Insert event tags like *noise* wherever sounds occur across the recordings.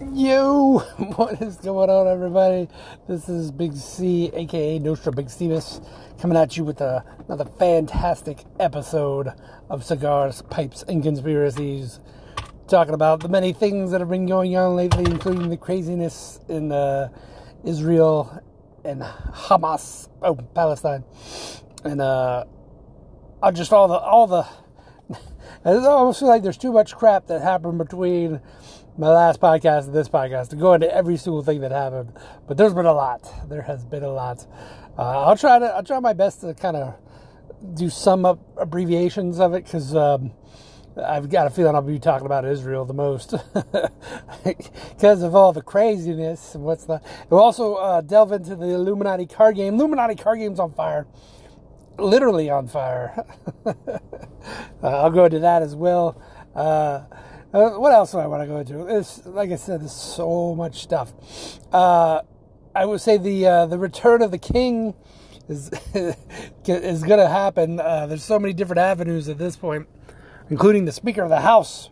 Yo, *laughs* what is going on, everybody? This is Big C, aka Nostra Big Stevis, coming at you with a, another fantastic episode of Cigars, Pipes, and Conspiracies. Talking about the many things that have been going on lately, including the craziness in uh, Israel and Hamas, oh, Palestine, and uh, just all the all the. *laughs* I almost feel like there's too much crap that happened between my last podcast and this podcast to go into every single thing that happened. But there's been a lot. There has been a lot. Uh, I'll try to. I'll try my best to kind of do some abbreviations of it because um, I've got a feeling I'll be talking about Israel the most *laughs* because of all the craziness and what's the. We'll also uh, delve into the Illuminati card game. Illuminati card game's on fire, literally on fire. *laughs* uh, I'll go into that as well. Uh, what else do I want to go into? It's like I said, there's so much stuff. Uh, I would say the uh, the return of the king is *laughs* is going to happen. Uh, there's so many different avenues at this point, including the Speaker of the House.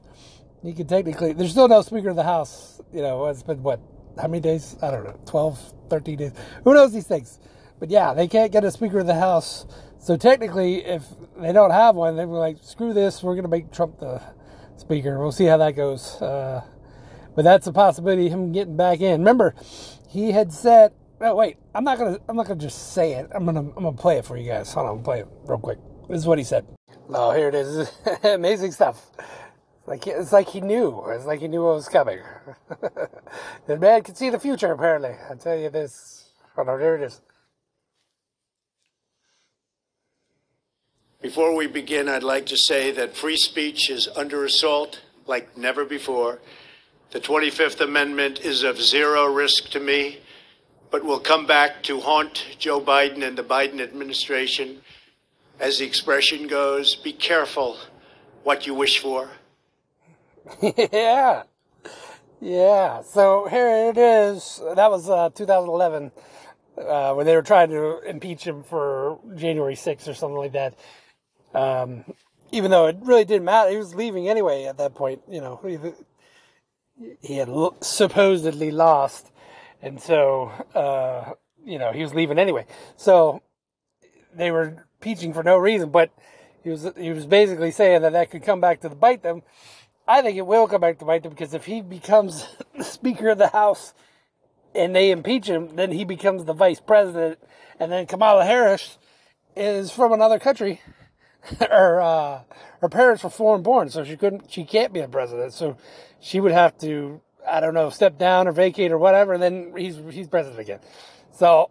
You could technically, there's still no Speaker of the House. You know, it's been what? How many days? I don't know, 12, 13 days. Who knows these things? But yeah, they can't get a Speaker of the House. So technically, if they don't have one, they were like, screw this, we're going to make Trump the speaker. We'll see how that goes. Uh, but that's a possibility of him getting back in. Remember, he had said, "Oh wait, I'm not gonna, I'm not gonna just say it. I'm gonna, I'm gonna play it for you guys. Hold on, play it real quick. This is what he said. Oh, here it is. *laughs* Amazing stuff. Like it's like he knew. It's like he knew what was coming. *laughs* the man can see the future. Apparently, I tell you this. Oh no, there it is. Before we begin, I'd like to say that free speech is under assault like never before. The 25th Amendment is of zero risk to me, but will come back to haunt Joe Biden and the Biden administration. As the expression goes, be careful what you wish for. *laughs* yeah. Yeah. So here it is. That was uh, 2011 uh, when they were trying to impeach him for January 6th or something like that. Um, even though it really didn't matter, he was leaving anyway at that point. You know, he, he had supposedly lost, and so uh, you know he was leaving anyway. So they were peaching for no reason, but he was he was basically saying that that could come back to bite them. I think it will come back to bite them because if he becomes *laughs* the Speaker of the House and they impeach him, then he becomes the Vice President, and then Kamala Harris is from another country *laughs* her uh, her parents were foreign born, so she couldn't she can't be a president. So she would have to I don't know step down or vacate or whatever. And then he's he's president again. So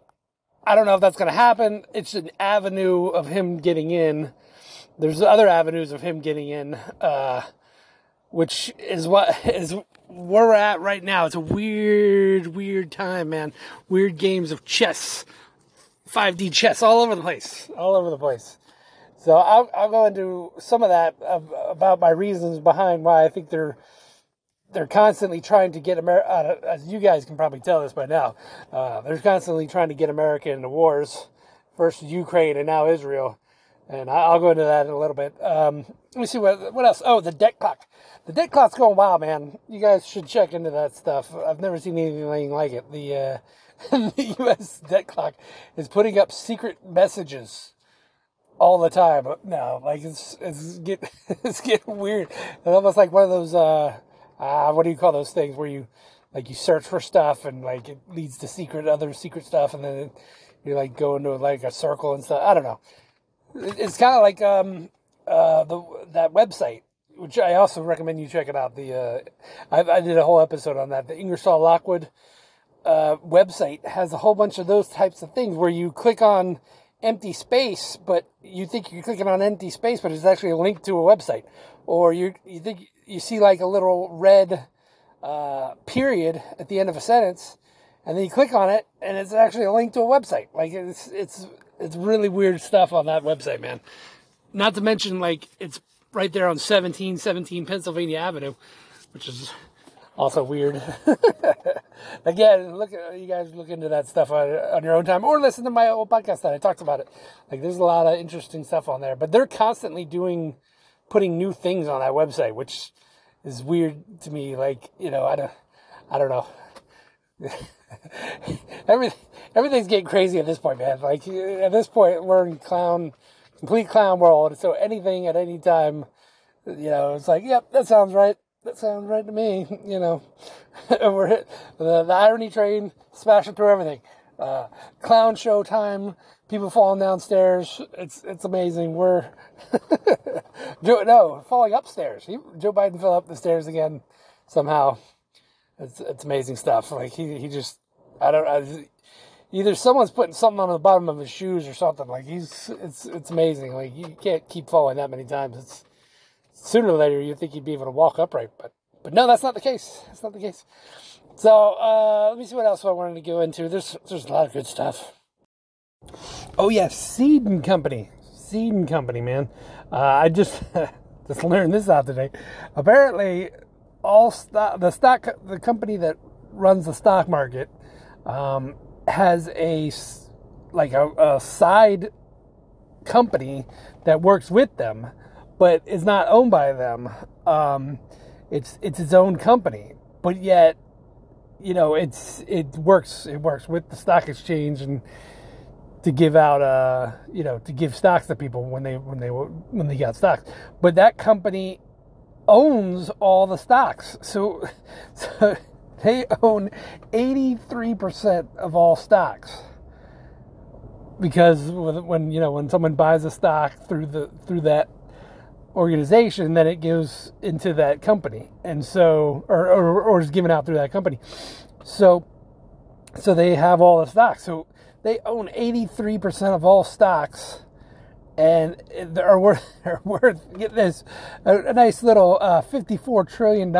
I don't know if that's going to happen. It's an avenue of him getting in. There's other avenues of him getting in, uh, which is what *laughs* is where we're at right now. It's a weird, weird time, man. Weird games of chess, 5D chess, all over the place, all over the place. So I'll, I'll go into some of that about my reasons behind why I think they're they're constantly trying to get America. Uh, as you guys can probably tell this by now, uh, they're constantly trying to get America into wars. First Ukraine and now Israel, and I'll go into that in a little bit. Um, let me see what what else. Oh, the debt clock. The debt clock's going wild, man. You guys should check into that stuff. I've never seen anything like it. The uh, *laughs* the U.S. debt clock is putting up secret messages all the time. No, like it's it's get *laughs* it's getting weird. It's almost like one of those uh, uh what do you call those things where you like you search for stuff and like it leads to secret other secret stuff and then you like go into like a circle and stuff. I don't know. It's kind of like um uh the that website which I also recommend you check it out. The uh, I, I did a whole episode on that. The Ingersoll Lockwood uh, website has a whole bunch of those types of things where you click on empty space, but you think you're clicking on empty space, but it's actually a link to a website. Or you you think you see like a little red uh, period at the end of a sentence, and then you click on it, and it's actually a link to a website. Like it's it's it's really weird stuff on that website, man. Not to mention like it's right there on 1717 Pennsylvania Avenue, which is also weird. *laughs* Again, look you guys look into that stuff on, on, your own time, or listen to my old podcast that I talked about it. Like, there's a lot of interesting stuff on there, but they're constantly doing, putting new things on that website, which is weird to me. Like, you know, I don't, I don't know. *laughs* Every, everything's getting crazy at this point, man. Like at this point, we're in clown, complete clown world. So anything at any time, you know, it's like, yep, that sounds right. That sounds right to me. *laughs* You know, *laughs* we're hit the, the irony train, smashing through everything. Uh, clown show time, people falling downstairs. It's it's amazing. We're *laughs* Joe, no falling upstairs. He, Joe Biden fell up the stairs again somehow. It's it's amazing stuff. Like he he just I don't I, either someone's putting something on the bottom of his shoes or something. Like he's it's it's amazing. Like you can't keep falling that many times. It's sooner or later you'd think you'd be able to walk upright, but but no, that's not the case. That's not the case. So uh, let me see what else I wanted to go into. There's there's a lot of good stuff. Oh yeah, Cede and Company. Cede and Company, man. Uh, I just *laughs* just learned this out today. Apparently, all stock, the stock, the company that runs the stock market, um, has a like a, a side company that works with them, but it's not owned by them. Um, it's it's its own company, but yet, you know, it's it works it works with the stock exchange and to give out uh you know to give stocks to people when they when they when they got stocks. But that company owns all the stocks. So, *laughs* so they own 83% of all stocks. Because when you know when someone buys a stock through the through that organization then it goes into that company and so or, or, or is given out through that company so so they have all the stocks so they own 83% of all stocks and are worth, *laughs* are worth get this, a, a nice little uh, $54 trillion,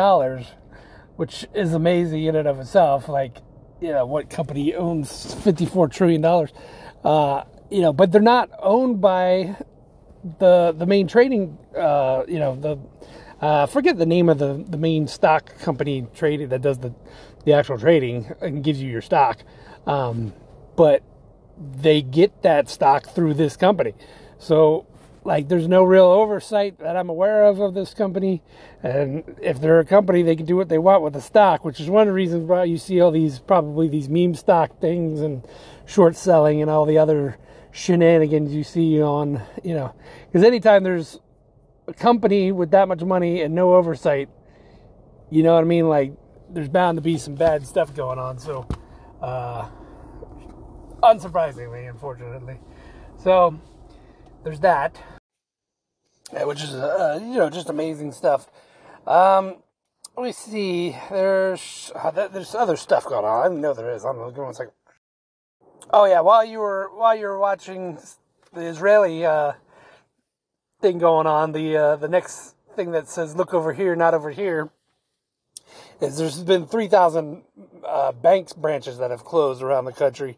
which is amazing in and of itself. Like, you know, what company owns $54 trillion? Uh, you know, but they're not owned by the the main trading, uh, you know, the, uh, forget the name of the, the main stock company trading that does the, the actual trading and gives you your stock. Um, but they get that stock through this company. So, like, there's no real oversight that I'm aware of of this company. And if they're a company, they can do what they want with the stock, which is one of the reasons why you see all these probably these meme stock things and short selling and all the other shenanigans you see on, you know, because anytime there's a company with that much money and no oversight, you know what I mean? Like, there's bound to be some bad stuff going on. So, uh, unsurprisingly, unfortunately. So there's that, yeah, which is uh, you know just amazing stuff. Um, let me see. There's uh, there's other stuff going on. I didn't know there is. I don't know. Give one second. Oh yeah, while you were while you were watching the Israeli uh, thing going on, the uh, the next thing that says "Look over here, not over here." Is there's been 3,000 uh, banks branches that have closed around the country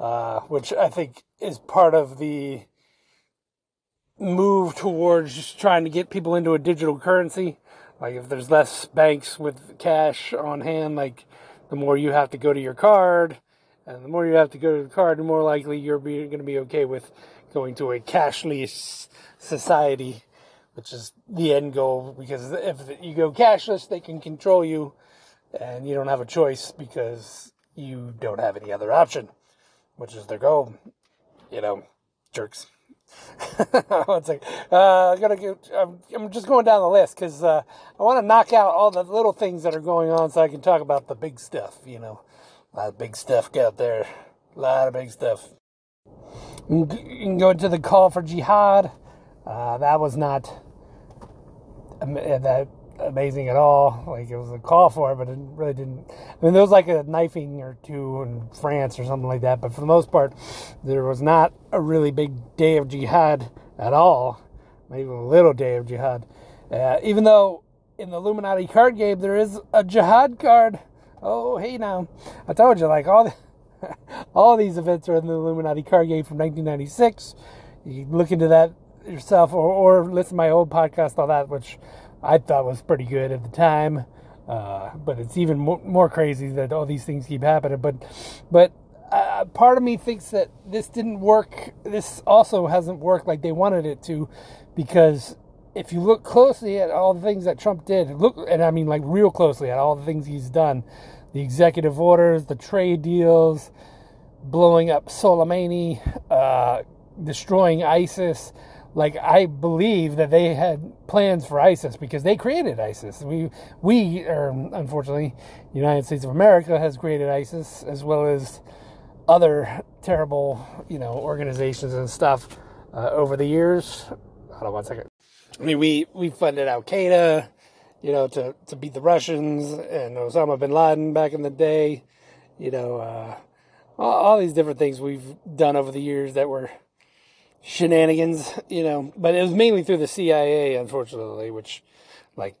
uh, which I think is part of the move towards just trying to get people into a digital currency. Like if there's less banks with cash on hand, like the more you have to go to your card, and the more you have to go to the card, the more likely you're going to be okay with going to a cashless society, which is the end goal. Because if you go cashless, they can control you, and you don't have a choice because you don't have any other option which is their goal. You know, jerks. *laughs* One second. Uh, I gotta get, I'm, I'm just going down the list because uh, I want to knock out all the little things that are going on so I can talk about the big stuff. You know, a lot of big stuff out there. A lot of big stuff. You can go into the call for jihad. Uh, that was not that amazing at all. Like it was a call for it, but it really didn't. I mean, there was like a knifing or two in France or something like that, but for the most part, there was not a really big day of jihad at all. Maybe a little day of jihad. Uh, even though in the Illuminati card game there is a jihad card. Oh, hey now, I told you like all the, *laughs* all these events are in the Illuminati card game from 1996. You look into that yourself or, or listen to my old podcast on that, which I thought was pretty good at the time. Uh, but it's even more, more, crazy that all these things keep happening. But, but uh, part of me thinks that this didn't work. This also hasn't worked like they wanted it to, because if you look closely at all the things that Trump did, look, and I mean like real closely at all the things he's done, the executive orders, the trade deals, blowing up Soleimani, uh, destroying ISIS. Like I believe that they had plans for ISIS because they created ISIS. We we are unfortunately United States of America has created ISIS as well as other terrible you know organizations and stuff uh, over the years. Hold on one second. I mean we we funded Al Qaeda, you know, to to beat the Russians and Osama bin Laden back in the day. You know, uh, all, all these different things we've done over the years that were shenanigans, you know, but it was mainly through the CIA, unfortunately, which, like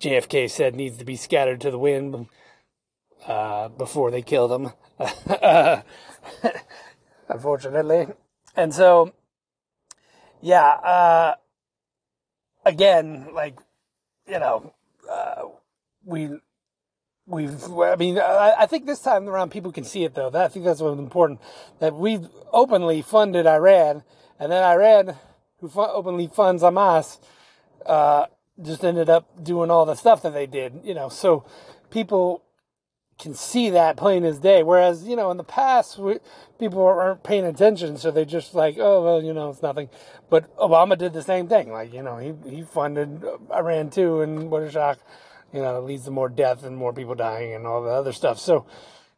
JFK said, needs to be scattered to the wind uh, before they kill them, *laughs* unfortunately. And so, yeah, uh, again, like, you know, uh, we we've i mean I, think this time around people can see it though that, i think that's what's important that we've openly funded iran and then Iran, who openly funds Hamas, uh, just ended up doing all the stuff that they did, you know. So people can see that plain as day. Whereas, you know, in the past, we, people weren't paying attention, so they just like, oh, well, you know, it's nothing. But Obama did the same thing. Like, you know, he, he funded Iran too, and what a shock. You know, it leads to more death and more people dying and all the other stuff. So,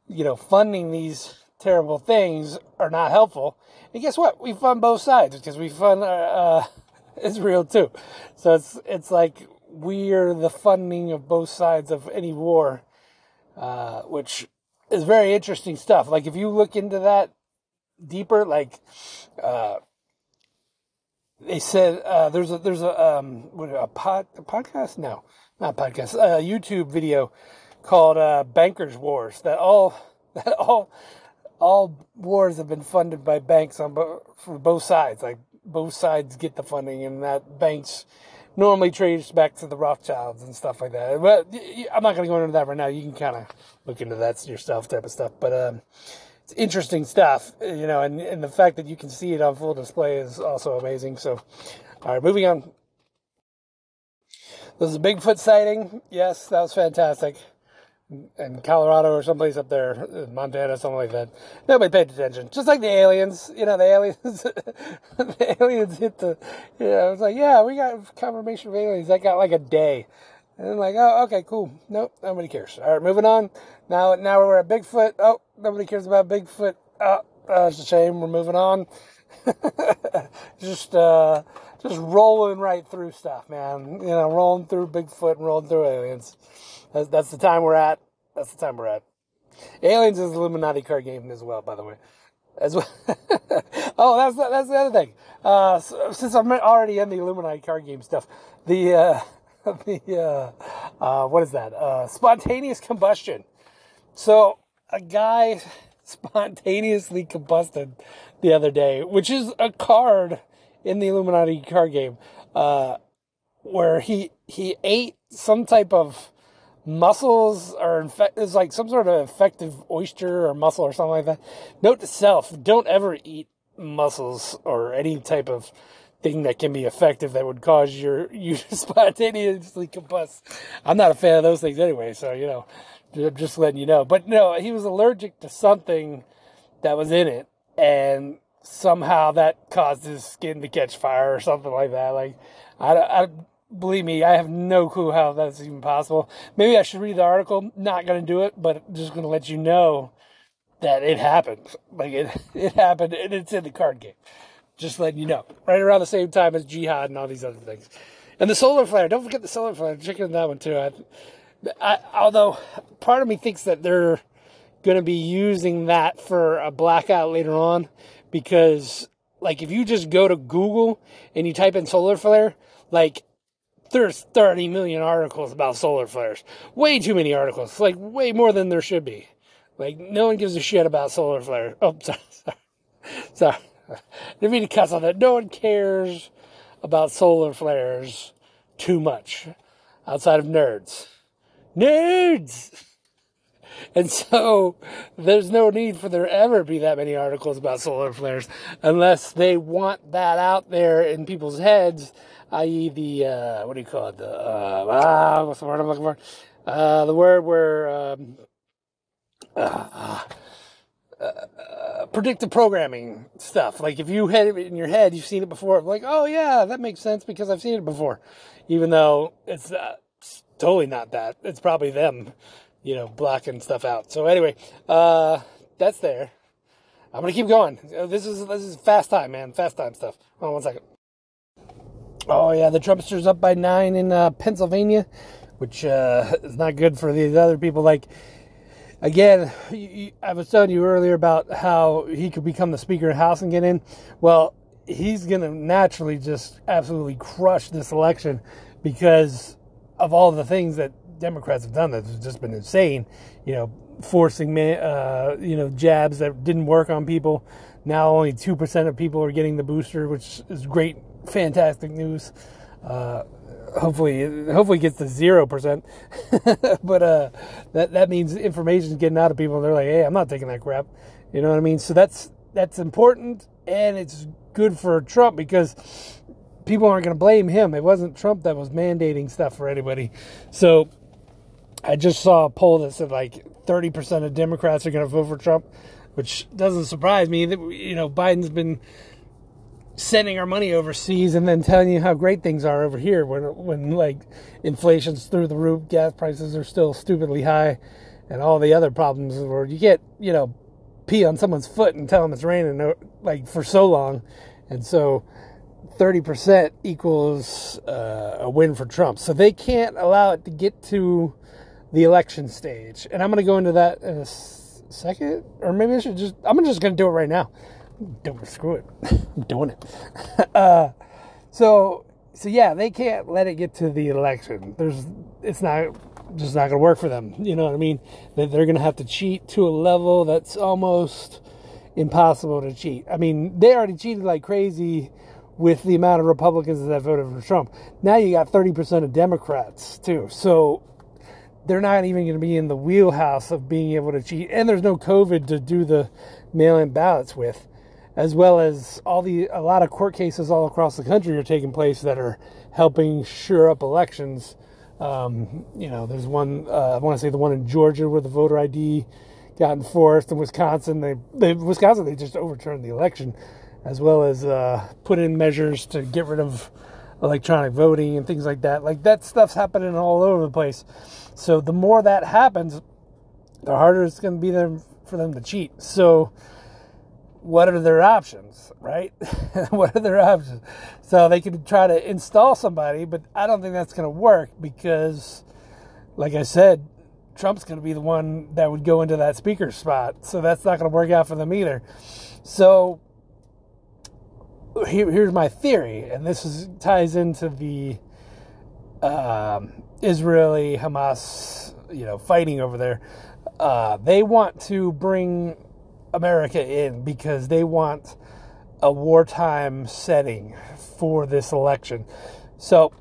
you know, funding these terrible things are not helpful. And guess what? We fund both sides because we fund uh, uh, *laughs* Israel too. So it's it's like we're the funding of both sides of any war, uh, which is very interesting stuff. Like if you look into that deeper, like uh, they said uh, there's a there's a um what, a pod a podcast no not podcast a YouTube video called uh, Bankers Wars that all *laughs* that all all wars have been funded by banks on bo- for both sides. Like both sides get the funding, and that banks normally trace back to the Rothschilds and stuff like that. But I'm not going to go into that right now. You can kind of look into that yourself, type of stuff. But um, it's interesting stuff, you know, and, and the fact that you can see it on full display is also amazing. So, all right, moving on. There was a Bigfoot sighting. Yes, that was fantastic in Colorado or someplace up there, Montana, something like that. Nobody paid attention. Just like the aliens, you know, the aliens, *laughs* the aliens hit the, you know, was like, yeah, we got confirmation of aliens. That got like a day. And I'm like, oh, okay, cool. Nope, nobody cares. All right, moving on. Now, now we're at Bigfoot. Oh, nobody cares about Bigfoot. Oh, that's a shame. We're moving on. *laughs* just, uh, just rolling right through stuff, man. You know, rolling through Bigfoot and rolling through aliens. That's, that's the time we're at. That's the time we're at. Aliens is Illuminati card game as well, by the way. As well. *laughs* oh, that's that's the other thing. Uh, so, since I'm already in the Illuminati card game stuff, the uh, *laughs* the uh, uh, what is that? Uh, spontaneous combustion. So a guy *laughs* spontaneously combusted the other day, which is a card in the Illuminati card game, uh, where he he ate some type of mussels or infect is like some sort of effective oyster or mussel or something like that. Note to self: don't ever eat mussels or any type of thing that can be effective that would cause your *laughs* you to spontaneously combust. I'm not a fan of those things anyway, so you know, I'm just letting you know. But no, he was allergic to something that was in it, and somehow that caused his skin to catch fire or something like that. Like I, I believe me, I have no clue how that's even possible. Maybe I should read the article. Not going to do it, but just going to let you know that it happened. Like it, *laughs* it happened, and it's in the card game. Just letting you know. Right around the same time as Jihad and all these other things. And the solar flare. Don't forget the solar flare. Check in that one too. I, I, although part of me thinks that they're going to be using that for a blackout later on because like if you just go to Google and you type in solar flare, like there's 30 million articles about solar flares. Way too many articles. Like, way more than there should be. Like, no one gives a shit about solar flares. Oh, *laughs* sorry. Sorry. sorry. Didn't mean to cuss on that. No one cares about solar flares too much outside of nerds. Nerds! And so there's no need for there ever be that many articles about solar flares unless they want that out there in people's heads i.e., the uh, what do you call it? The uh, ah, what's the word I'm looking for? Uh, the word where um, uh, uh, predictive programming stuff. Like if you had it in your head, you've seen it before. Like, oh yeah, that makes sense because I've seen it before, even though it's, uh, totally not that. It's probably them, you know, blocking stuff out. So anyway, uh, that's there. I'm gonna keep going. Uh, this is this is fast time, man. Fast time stuff. Hold on one second. Oh yeah, the Trumpsters up by nine in uh, Pennsylvania, which uh, *laughs* is not good for these other people. Like again, you, you, I was telling you earlier about how he could become the Speaker of House and get in. Well, he's to naturally just absolutely crush this election because of all the things that Democrats have done that's just been insane. You know, forcing uh, you know jabs that didn't work on people. Now only two percent of people are getting the booster, which is great, fantastic news. Uh, hopefully, hopefully it gets to zero percent. *laughs* but uh, that that means information is getting out of people, and they're like, "Hey, I'm not taking that crap." You know what I mean? So that's that's important, and it's good for Trump because people aren't going to blame him. It wasn't Trump that was mandating stuff for anybody. So I just saw a poll that said like 30% of Democrats are going to vote for Trump, which doesn't surprise me. That you know Biden's been sending our money overseas and then telling you how great things are over here when when like inflation's through the roof, gas prices are still stupidly high, and all the other problems where you get you know pee on someone's foot and tell them it's raining like for so long, and so. 30% equals uh, a win for Trump. So they can't allow it to get to the election stage. And I'm going to go into that in a second. Or maybe I should just, I'm just going to do it right now. Don't screw it. I'm *laughs* doing it. *laughs* uh, so, so yeah, they can't let it get to the election. There's, it's not, just not going to work for them. You know what I mean? That they're going to have to cheat to a level that's almost impossible to cheat. I mean, they already cheated like crazy with the amount of Republicans that voted for Trump. Now you got 30% of Democrats too. So they're not even going to be in the wheelhouse of being able to cheat. And there's no COVID to do the mail-in ballots with, as well as all the a lot of court cases all across the country are taking place that are helping sure up elections. Um, you know, there's one uh, I want to say the one in Georgia where the voter ID got enforced. In Wisconsin, they, they Wisconsin they just overturned the election, as well as uh, put in measures to get rid of electronic voting and things like that. Like that stuff's happening all over the place. So the more that happens, the harder it's going to be them for them to cheat. So what are their options, right? *laughs* what are their options? So they could try to install somebody, but I don't think that's going to work because, like I said, Trump's going to be the one that would go into that speaker spot. So that's not going to work out for them either. So here, here's my theory, and this is, ties into the um, Israeli Hamas, you know, fighting over there. Uh, they want to bring America in because they want a wartime setting for this election. So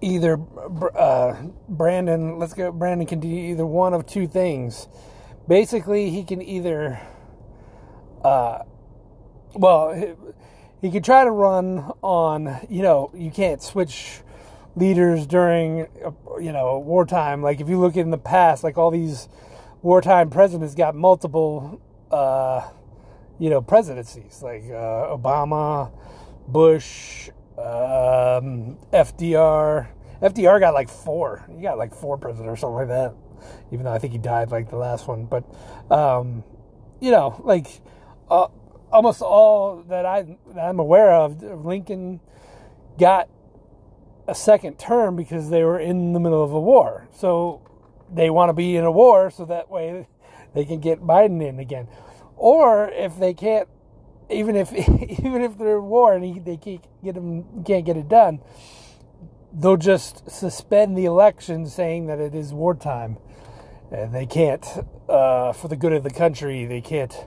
either uh, Brandon, let's go. Brandon can do either one of two things. Basically, he can either, uh, well, he, he could try to run on. You know, you can't switch leaders during you know wartime. Like if you look in the past like all these wartime presidents got multiple uh, you know presidencies. Like uh, obama bush um, fdr fdr got like four. He got like four presidents or something like that even though i think he died like the last one. But um, you know like uh, almost all that i that i'm aware of lincoln got a second term because they were in the middle of a war. So they want to be in a war so that way *laughs* they can get Biden in again. Or if they can't, even if *laughs* even if they're in war and he, they can't get them can't get it done, they'll just suspend the election, saying that it is wartime, and they can't, uh, for the good of the country, they can't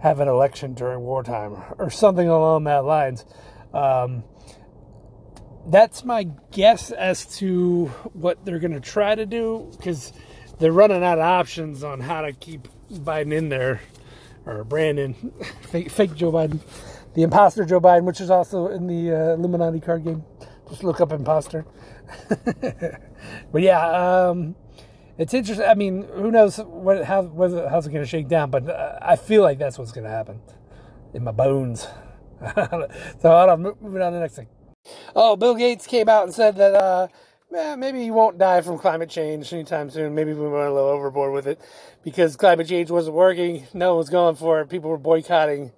have an election during wartime or something along that lines. Um, that's my guess as to what they're going to try to do because they're running out of options on how to keep Biden in there or Brandon, *laughs* fake, fake Joe Biden, the imposter Joe Biden, which is also in the uh, Illuminati card game. Just look up imposter. *laughs* but yeah, um, it's interesting. I mean, who knows what how how's it going to shake down? But uh, I feel like that's what's going to happen in my bones. *laughs* so on, moving on to the next thing. Oh, Bill Gates came out and said that uh, eh, maybe he won't die from climate change anytime soon. Maybe we went a little overboard with it because climate change wasn't working. No one was going for it. People were boycotting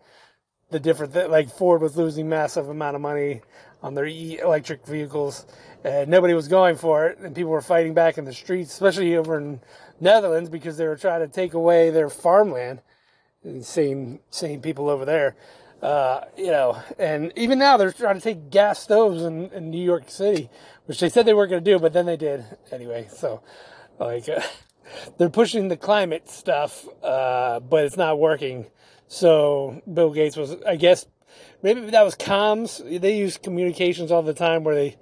the different th- like Ford was losing massive amount of money on their e- electric vehicles, and nobody was going for it, and people were fighting back in the streets, especially over in Netherlands because they were trying to take away their farmland. Insane, same people over there. Uh, you know, and even now they're trying to take gas stoves in, in New York City, which they said they weren't going to do, but then they did anyway. So, like, uh, *laughs* they're pushing the climate stuff, uh, but it's not working. So Bill Gates was, I guess, maybe that was comms. They use communications all the time where they,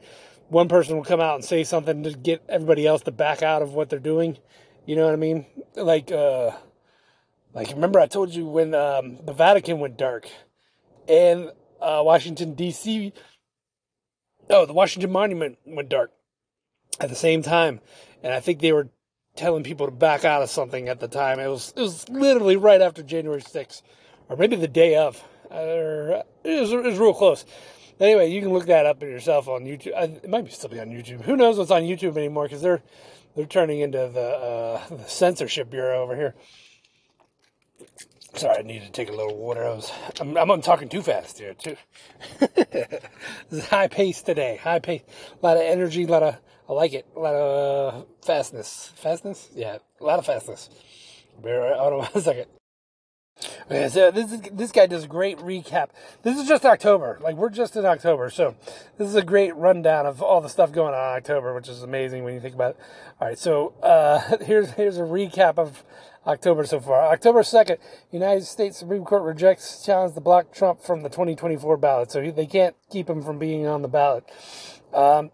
one person will come out and say something to get everybody else to back out of what they're doing. You know what I mean? Like, uh, like remember I told you when um, the Vatican went dark and uh, Washington D.C. Oh, the Washington Monument went dark at the same time, and I think they were telling people to back out of something at the time. It was it was literally right after January 6th, or maybe the day of. Or it was, it was real close. Anyway, you can look that up yourself on YouTube. It might be still be on YouTube. Who knows what's on YouTube anymore? Because they're they're turning into the, uh, the censorship bureau over here. Sorry, I need to take a little water. I was, I'm, I'm talking too fast here, too. *laughs* this is high pace today. High pace. A lot of energy, a lot of, I like it. A lot of uh, fastness. Fastness? Yeah, a lot of fastness. Bear, *laughs* hold on one second. Okay, so this is, this guy does a great recap. This is just October. Like we're just in October, so this is a great rundown of all the stuff going on in October, which is amazing when you think about it. All right, so uh, *laughs* here's here's a recap of October so far. October 2nd, United States Supreme Court rejects challenge to block Trump from the 2024 ballot. So they can't keep him from being on the ballot. Um,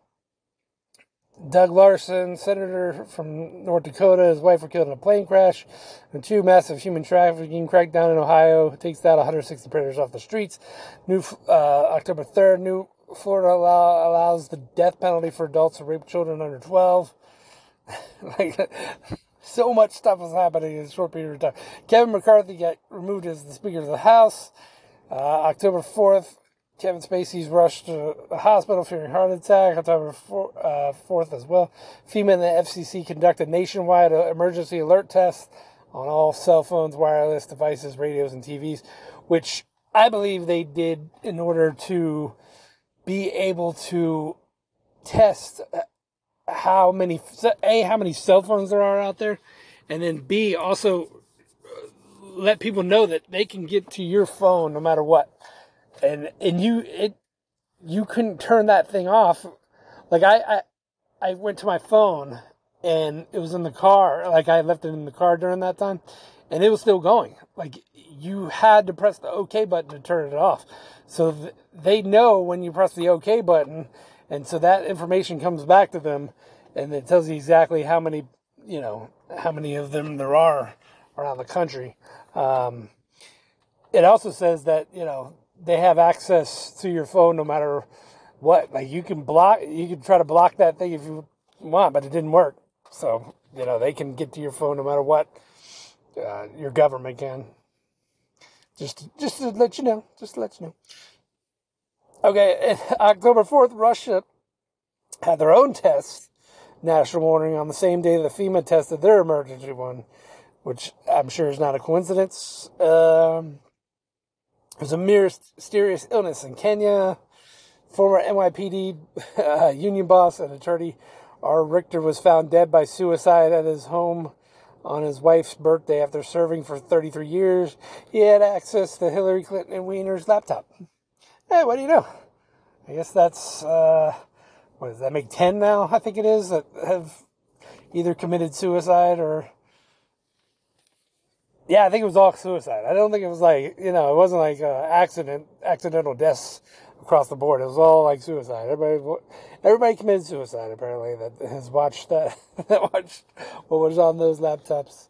Doug Larsen, senator from North Dakota, his wife were killed in a plane crash. And two massive human trafficking crackdown in Ohio takes out 160 predators off the streets. New uh, October 3rd, new Florida allow, allows the death penalty for adults who rape children under 12. *laughs* like so much stuff is happening in a short period of time. Kevin McCarthy got removed as the Speaker of the House. Uh, October 4th, Kevin Spacey's rushed to the hospital fearing heart attack. October 4th uh, as well. FEMA and the FCC conducted nationwide emergency alert tests on all cell phones, wireless devices, radios, and TVs, which I believe they did in order to be able to test how many a how many cell phones there are out there, and then b also uh, let people know that they can get to your phone no matter what, and and you it you couldn't turn that thing off. Like I I, I went to my phone and it was in the car. Like I left it in the car during that time, and it was still going. Like you had to press the OK button to turn it off. So th- they know when you press the OK button and so that information comes back to them and it tells you exactly how many, you know, how many of them there are around the country. Um, it also says that, you know, they have access to your phone no matter what. Like you can block, you can try to block that thing if you want, but it didn't work. So, you know, they can get to your phone no matter what. Uh, your government can. Just, just to let you know, just to let you know. Okay, *laughs* October 4th, Russia had their own test national warning on the same day the FEMA tested their emergency one, which I'm sure is not a coincidence. Um, there's a mysterious illness in Kenya. Former NYPD *laughs* uh, union boss and attorney R. Richter was found dead by suicide at his home on his wife's birthday after serving for 33 years. He had access to Hillary Clinton and Weiner's laptop. Hey, what do you know? I guess that's, uh, what does that make 10 now? I think it is that have either committed suicide or. Yeah, I think it was all suicide. I don't think it was like, you know, it wasn't like uh, accident, accidental deaths across the board. It was all like suicide. Everybody, everybody committed suicide apparently that has watched that, *laughs* that watched what was on those laptops.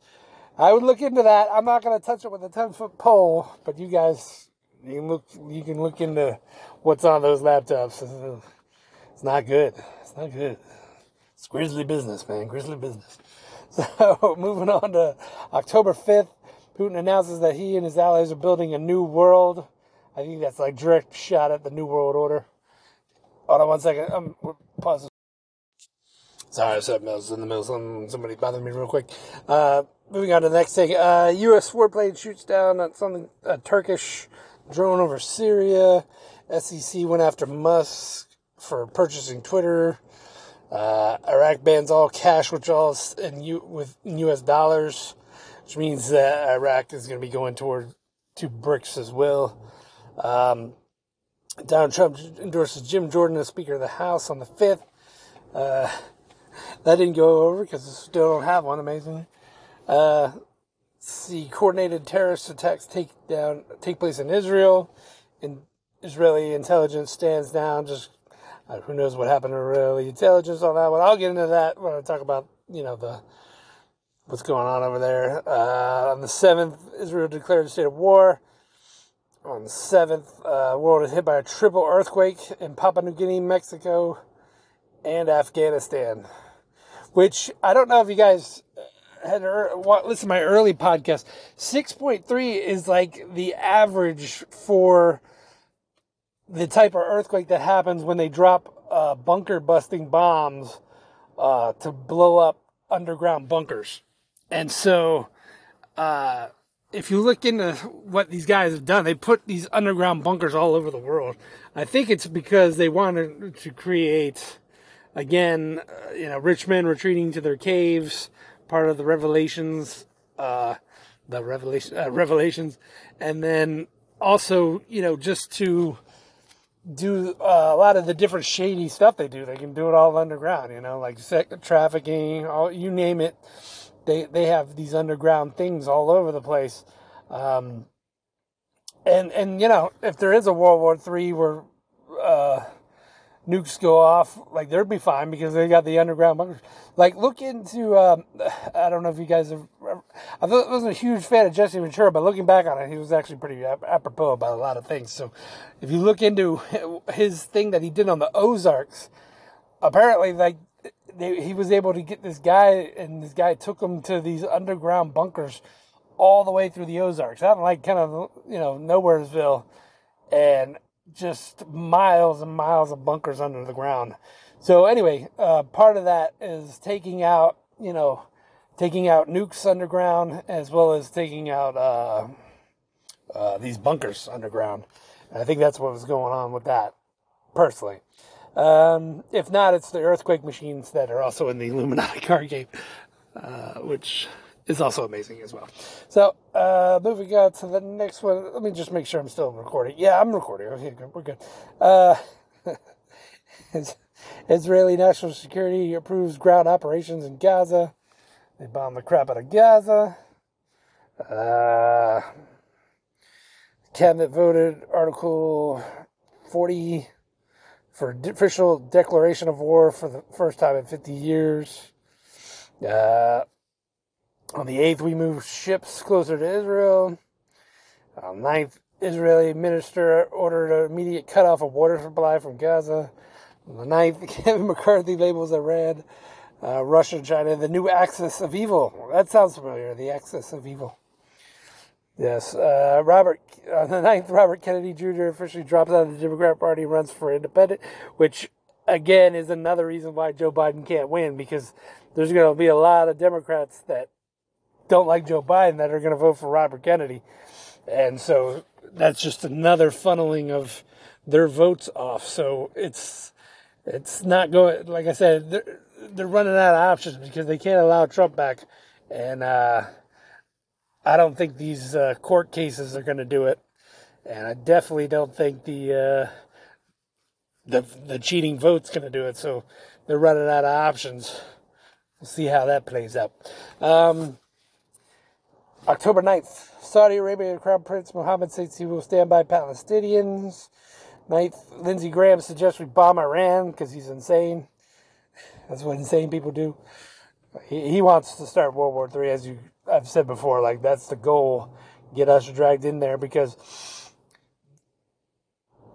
I would look into that. I'm not going to touch it with a 10 foot pole, but you guys you can look you can look into what's on those laptops. It's not good. It's not good. It's grizzly business, man. Grisly business. *laughs* So moving on to October 5th, Putin announces that he and his allies are building a new world. I think that's like direct shot at the New World Order. Hold on one second. Um, pause. Sorry, I was in the middle. Somebody bothered me real quick. Uh, moving on to the next thing. Uh, U.S. warplane shoots down something a Turkish drone over Syria. SEC went after Musk for purchasing Twitter. Uh, Iraq bans all cash withdrawals in U- with U.S. dollars, which means that Iraq is going to be going toward to BRICS as well. Um, Donald Trump endorses Jim Jordan as Speaker of the House on the 5th. Uh, *laughs* that didn't go over because we still don't have one, amazingly. Uh, see, coordinated terrorist attacks take down take place in Israel. And Israeli intelligence stands down just uh, who knows what happened to Israeli intelligence on that one? I'll get into that when I talk about you know the what's going on over there. Uh, on the seventh, Israel declared a state of war. On the seventh, uh, world is hit by a triple earthquake in Papua New Guinea, Mexico, and Afghanistan. Which I don't know if you guys had listen to my early podcast. Six point three is like the average for the type of earthquake that happens when they drop uh, bunker busting bombs uh, to blow up underground bunkers. And so, uh, if you look into what these guys have done, they put these underground bunkers all over the world. I think it's because they wanted to create, again, uh, you know, rich men retreating to their caves, part of the revelations, uh, the revelation, uh, revelations, and then also, you know, just to do uh, a lot of the different shady stuff they do. They can do it all underground, you know, like sex trafficking, all you name it. They they have these underground things all over the place. Um, and and you know, if there is a World War Three where uh, nukes go off, like they'd be fine because they got the underground bunkers. Like look into, um, *sighs* I don't know if you guys have. I wasn't a huge fan of Jesse Ventura, but looking back on it, he was actually pretty apropos about a lot of things. So if you look into *laughs* his thing that he did on the Ozarks, apparently like they, he was able to get this guy, and this guy took him to these underground bunkers all the way through the Ozarks. Out in like kind of you know Nowheresville, and just miles and miles of bunkers under the ground. So anyway, uh, part of that is taking out, you know, taking out nukes underground as well as taking out uh, uh, these bunkers underground. And I think that's what was going on with that, personally. Um, if not, it's the earthquake machines that are also in the Illuminati *laughs* card game, uh, which is also amazing as well. So, uh, moving on to the next one. Let me just make sure I'm still recording. Yeah, I'm recording. Okay. We're good. Uh, *laughs* Israeli National Security approves ground operations in Gaza. They bombed the crap out of Gaza. Uh, cabinet voted Article 40 for official declaration of war for the first time in 50 years. Uh, on the 8th, we moved ships closer to Israel. On 9th, Israeli minister ordered an immediate cutoff of water supply from Gaza. On the 9th, *laughs* Kevin McCarthy labels Iran, uh, Russia, and China the new axis of evil. That sounds familiar, the axis of evil. Yes, uh, Robert, *laughs* on the 9th, Robert Kennedy Jr. officially drops out of the Democrat Party and runs for independent, which, again, is another reason why Joe Biden can't win, because there's going to be a lot of Democrats that don't like Joe Biden that are going to vote for Robert Kennedy. And so that's just another funneling of their votes off. So it's it's not going like I said they're they're running out of options because they can't allow Trump back, and uh, I don't think these uh, court cases are going to do it, and I definitely don't think the uh, the the cheating vote's going to do it. So they're running out of options. We'll see how that plays out. Um, October 9th, Saudi Arabia Crown Prince Mohammed says he will stand by Palestinians. 9th, Lindsey Graham suggests we bomb Iran because he's insane. That's what insane people do. He, he wants to start World War III, as you I've said before. Like that's the goal. Get us dragged in there because.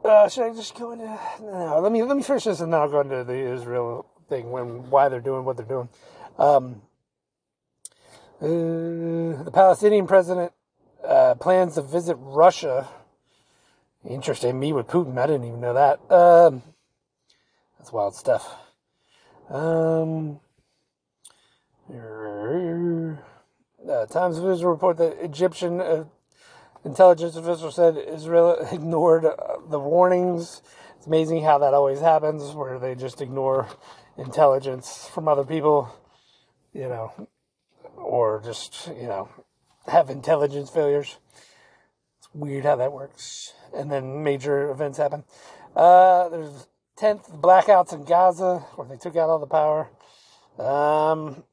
Uh, should I just go into? No, let me let me finish this and then I'll go into the Israel thing when why they're doing what they're doing. Um, Uh, the Palestinian president uh, plans to visit Russia. Interesting. Me with Putin. I didn't even know that. Um, that's wild stuff. Um, uh, Times of Israel report that Egyptian uh, intelligence official said Israel *laughs* ignored uh, the warnings. It's amazing how that always happens, where they just ignore intelligence from other people, you know, or just, you know, have intelligence failures. It's weird how that works. And then major events happen. Uh, there's 10th blackouts in Gaza, where they took out all the power. Um,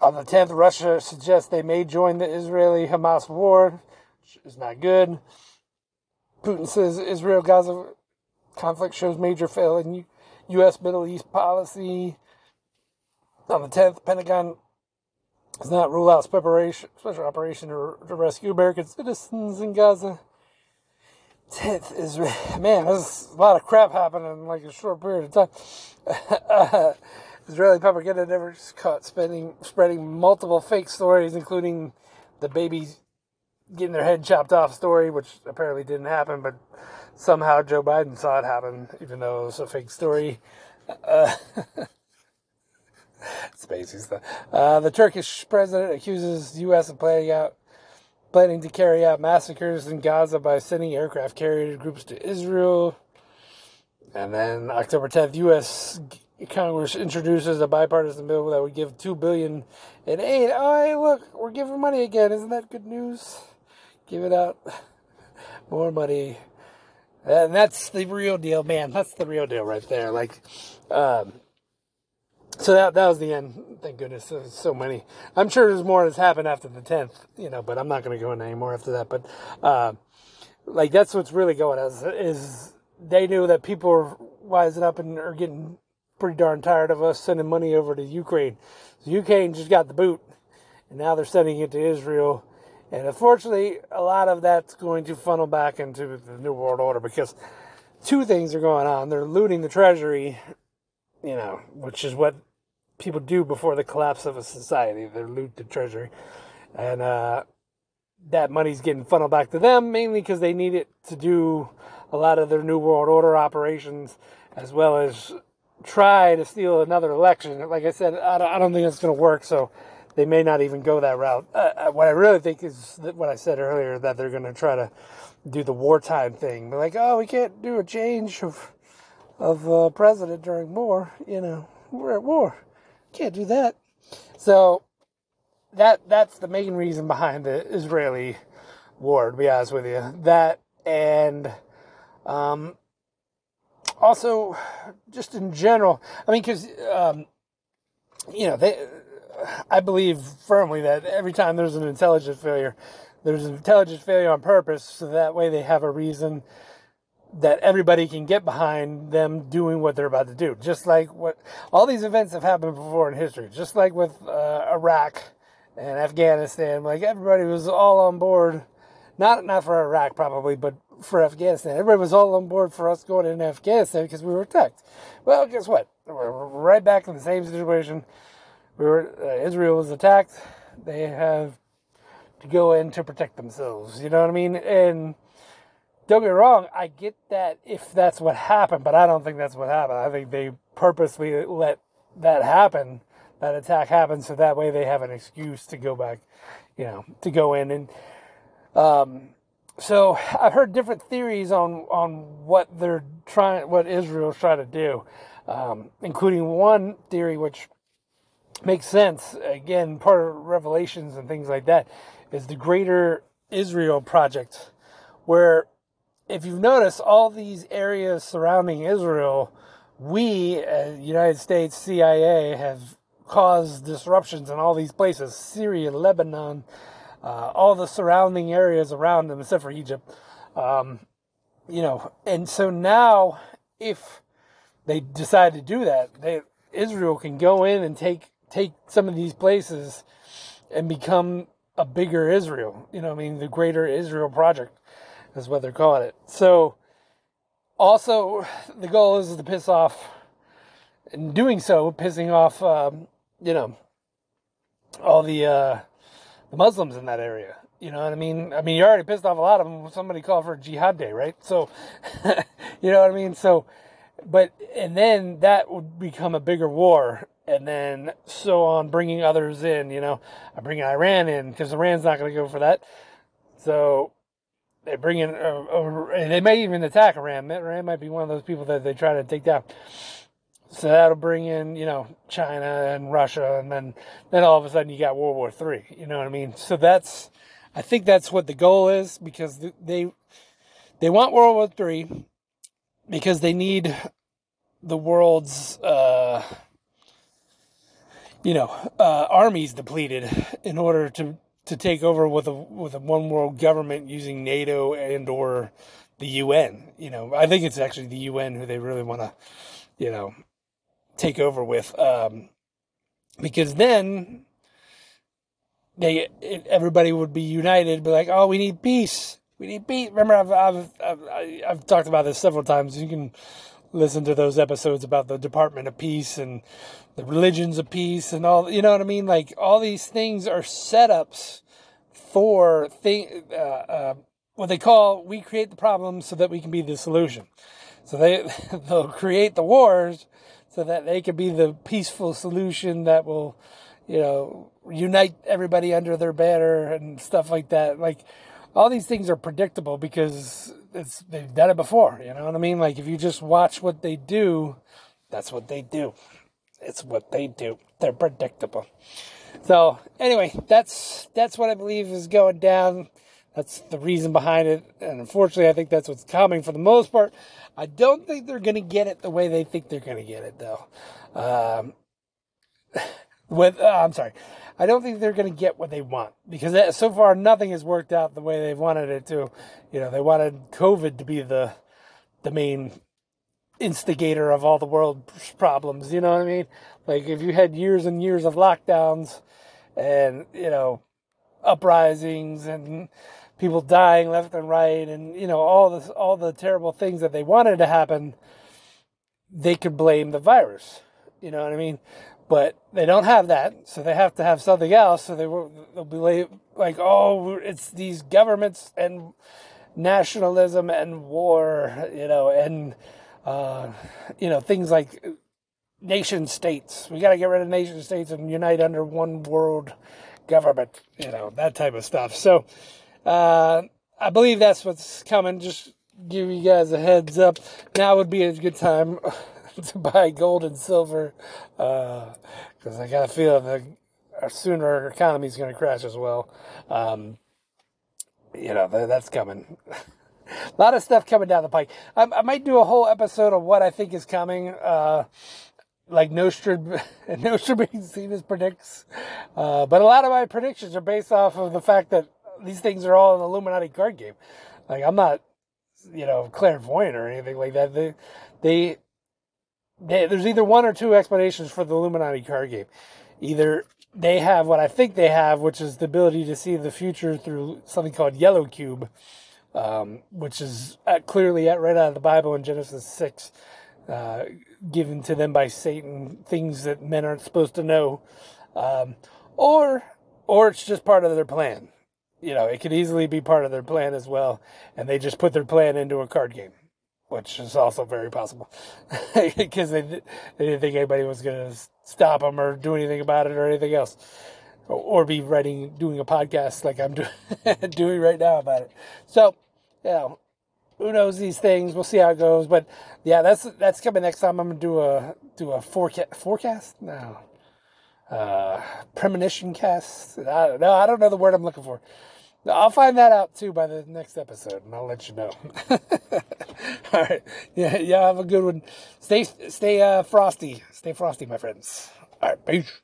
on the 10th, Russia suggests they may join the Israeli Hamas war, which is not good. Putin says Israel Gaza conflict shows major fail in U.S. Middle East policy. On the 10th, Pentagon does not rule out special operation to, to rescue American citizens in Gaza. 10th is, man, there's a lot of crap happening in like a short period of time. *laughs* Israeli propaganda never caught spreading, spreading multiple fake stories, including the babies getting their head chopped off story, which apparently didn't happen, but somehow Joe Biden saw it happen, even though it was a fake story. Uh, *laughs* *laughs* Spacey stuff. Uh, the Turkish president accuses the U.S. of planning out planning to carry out massacres in Gaza by sending aircraft carrier groups to Israel. And then October 10th, U.S. Congress introduces a bipartisan bill that would give two billion in aid. Oh, hey, look, we're giving money again. Isn't that good news? Give it out *laughs* more money, and that's the real deal, man. That's the real deal right there. Like, um, so that that was the end. Thank goodness. There's so many. I'm sure there's more that's happened after the tenth, you know, but I'm not going to go into any more after that. But uh, like that's what's really going as is they knew that people were wising up and are getting pretty darn tired of us sending money over to Ukraine. So Ukraine just got the boot, and now they're sending it to Israel. And unfortunately, a lot of that's going to funnel back into the New World Order because two things are going on. They're looting the treasury, you know, which is what people do before the collapse of a society. They loot the treasury. And uh, that money's getting funneled back to them mainly because they need it to do a lot of their New World Order operations as well as try to steal another election. Like I said, I don't, I don't think it's going to work. So they may not even go that route. Uh, uh what I really think is what I said earlier that they're going to try to do the wartime thing. Like, oh, we can't do a change of of uh, president during war. You know, we're at war. Can't do that. So that that's the main reason behind the Israeli war. To be honest with you, that and um, also just in general. I mean, because um, you know they I believe firmly that every time there's an intelligence failure, there's an intelligence failure on purpose, so that way they have a reason that everybody can get behind them doing what they're about to do. Just like what all these events have happened before in history, just like with uh, Iraq and Afghanistan, like everybody was all on board. Not not for Iraq probably, but for Afghanistan. Everybody was all on board for us going into Afghanistan because we were attacked. Well, guess what? We're right back in the same situation we were uh, Israel was attacked. They have to go in to protect themselves. You know what I mean? And don't get me wrong, I get that if that's what happened, but I don't think that's what happened. I think they purposely let that happen, that attack happen, so that way they have an excuse to go back, you know, to go in and. Um, so I've heard different theories on on what they're trying, what Israel's trying to do, um, including one theory which makes sense. Again, part of Revelations and things like that is the Greater Israel Project, where if you've noticed, all these areas surrounding Israel, we, uh, United States CIA, have caused disruptions in all these places Syria, Lebanon, uh, all the surrounding areas around them, except for Egypt. Um, you know, and so now, if they decide to do that, they, Israel can go in and take take some of these places and become a bigger Israel. You know, I mean, the Greater Israel Project is what they're calling it. So, also, the goal is to piss off, in doing so, pissing off, um, you know, all the uh, the Muslims in that area. You know what I mean? I mean, you already pissed off a lot of them. Somebody called for a Jihad Day, right? So, *laughs* you know what I mean? So, but and then that would become a bigger war, and then so on, bringing others in. You know, I bring Iran in because Iran's not going to go for that. So they bring in, uh, they may even attack Iran. Iran might be one of those people that they try to take down. So that'll bring in, you know, China and Russia, and then then all of a sudden you got World War Three. You know what I mean? So that's, I think that's what the goal is because they they want World War Three because they need the world's, uh, you know, uh, armies depleted in order to to take over with a with a one world government using NATO and or the UN. You know, I think it's actually the UN who they really want to, you know, take over with, um, because then they everybody would be united, be like, oh, we need peace, we need peace. Remember, I've I've I've, I've talked about this several times. You can listen to those episodes about the Department of Peace and the religions of peace and all. You know what I mean? Like all these things are setups for thing. Uh, uh, what they call we create the problems so that we can be the solution. So they *laughs* they'll create the wars so that they can be the peaceful solution that will, you know, unite everybody under their banner and stuff like that. Like all these things are predictable because it's they've done it before. You know what I mean? Like if you just watch what they do, that's what they do. It's what they do. They're predictable. So anyway, that's that's what I believe is going down. That's the reason behind it, and unfortunately, I think that's what's coming for the most part. I don't think they're going to get it the way they think they're going to get it, though. Um, *sighs* with uh, I'm sorry, I don't think they're going to get what they want because that, so far nothing has worked out the way they've wanted it to. You know, they wanted COVID to be the the main instigator of all the world problems. You know what I mean? Like if you had years and years of lockdowns and you know uprisings and people dying left and right and you know all this all the terrible things that they wanted to happen they could blame the virus you know what i mean but they don't have that so they have to have something else so they will they'll be like oh it's these governments and nationalism and war you know and uh, you know things like nation states we got to get rid of nation states and unite under one world government you know that type of stuff so uh, I believe that's what's coming. Just give you guys a heads up. Now would be a good time *laughs* to buy gold and silver because uh, I got a feeling that sooner our economy is going to crash as well. Um, you know, that, that's coming. *laughs* a *laughs* lot of stuff coming down the pike. I, I, might do a whole episode of what I think is coming. Uh, like Nostrad- *laughs* Nostradamus predicts. Uh, but a lot of my predictions are based off of the fact that these things are all an Illuminati card game. Like I'm not, you know, clairvoyant or anything like that. They, they, they, there's either one or two explanations for the Illuminati card game. Either they have what I think they have, which is the ability to see the future through something called Yellow Cube, um, which is at, clearly at, right out of the Bible in Genesis six, uh, given to them by Satan, things that men aren't supposed to know, um, or or it's just part of their plan. You know, it could easily be part of their plan as well, and they just put their plan into a card game, which is also very possible. *laughs* Because they, they didn't think anybody was going to stop them or do anything about it or anything else, or, or be writing, doing a podcast like I'm do, *laughs* doing right now about it. So, you know, who knows these things? We'll see how it goes. But yeah, that's that's coming next time. I'm gonna do a do a forecast. Forecast? No. Uh, premonition cast. I, don't know. I don't know the word I'm looking for. I'll find that out too by the next episode, and I'll let you know. *laughs* All right, yeah, yeah. Have a good one. Stay, stay uh, frosty. Stay frosty, my friends. All right, peace.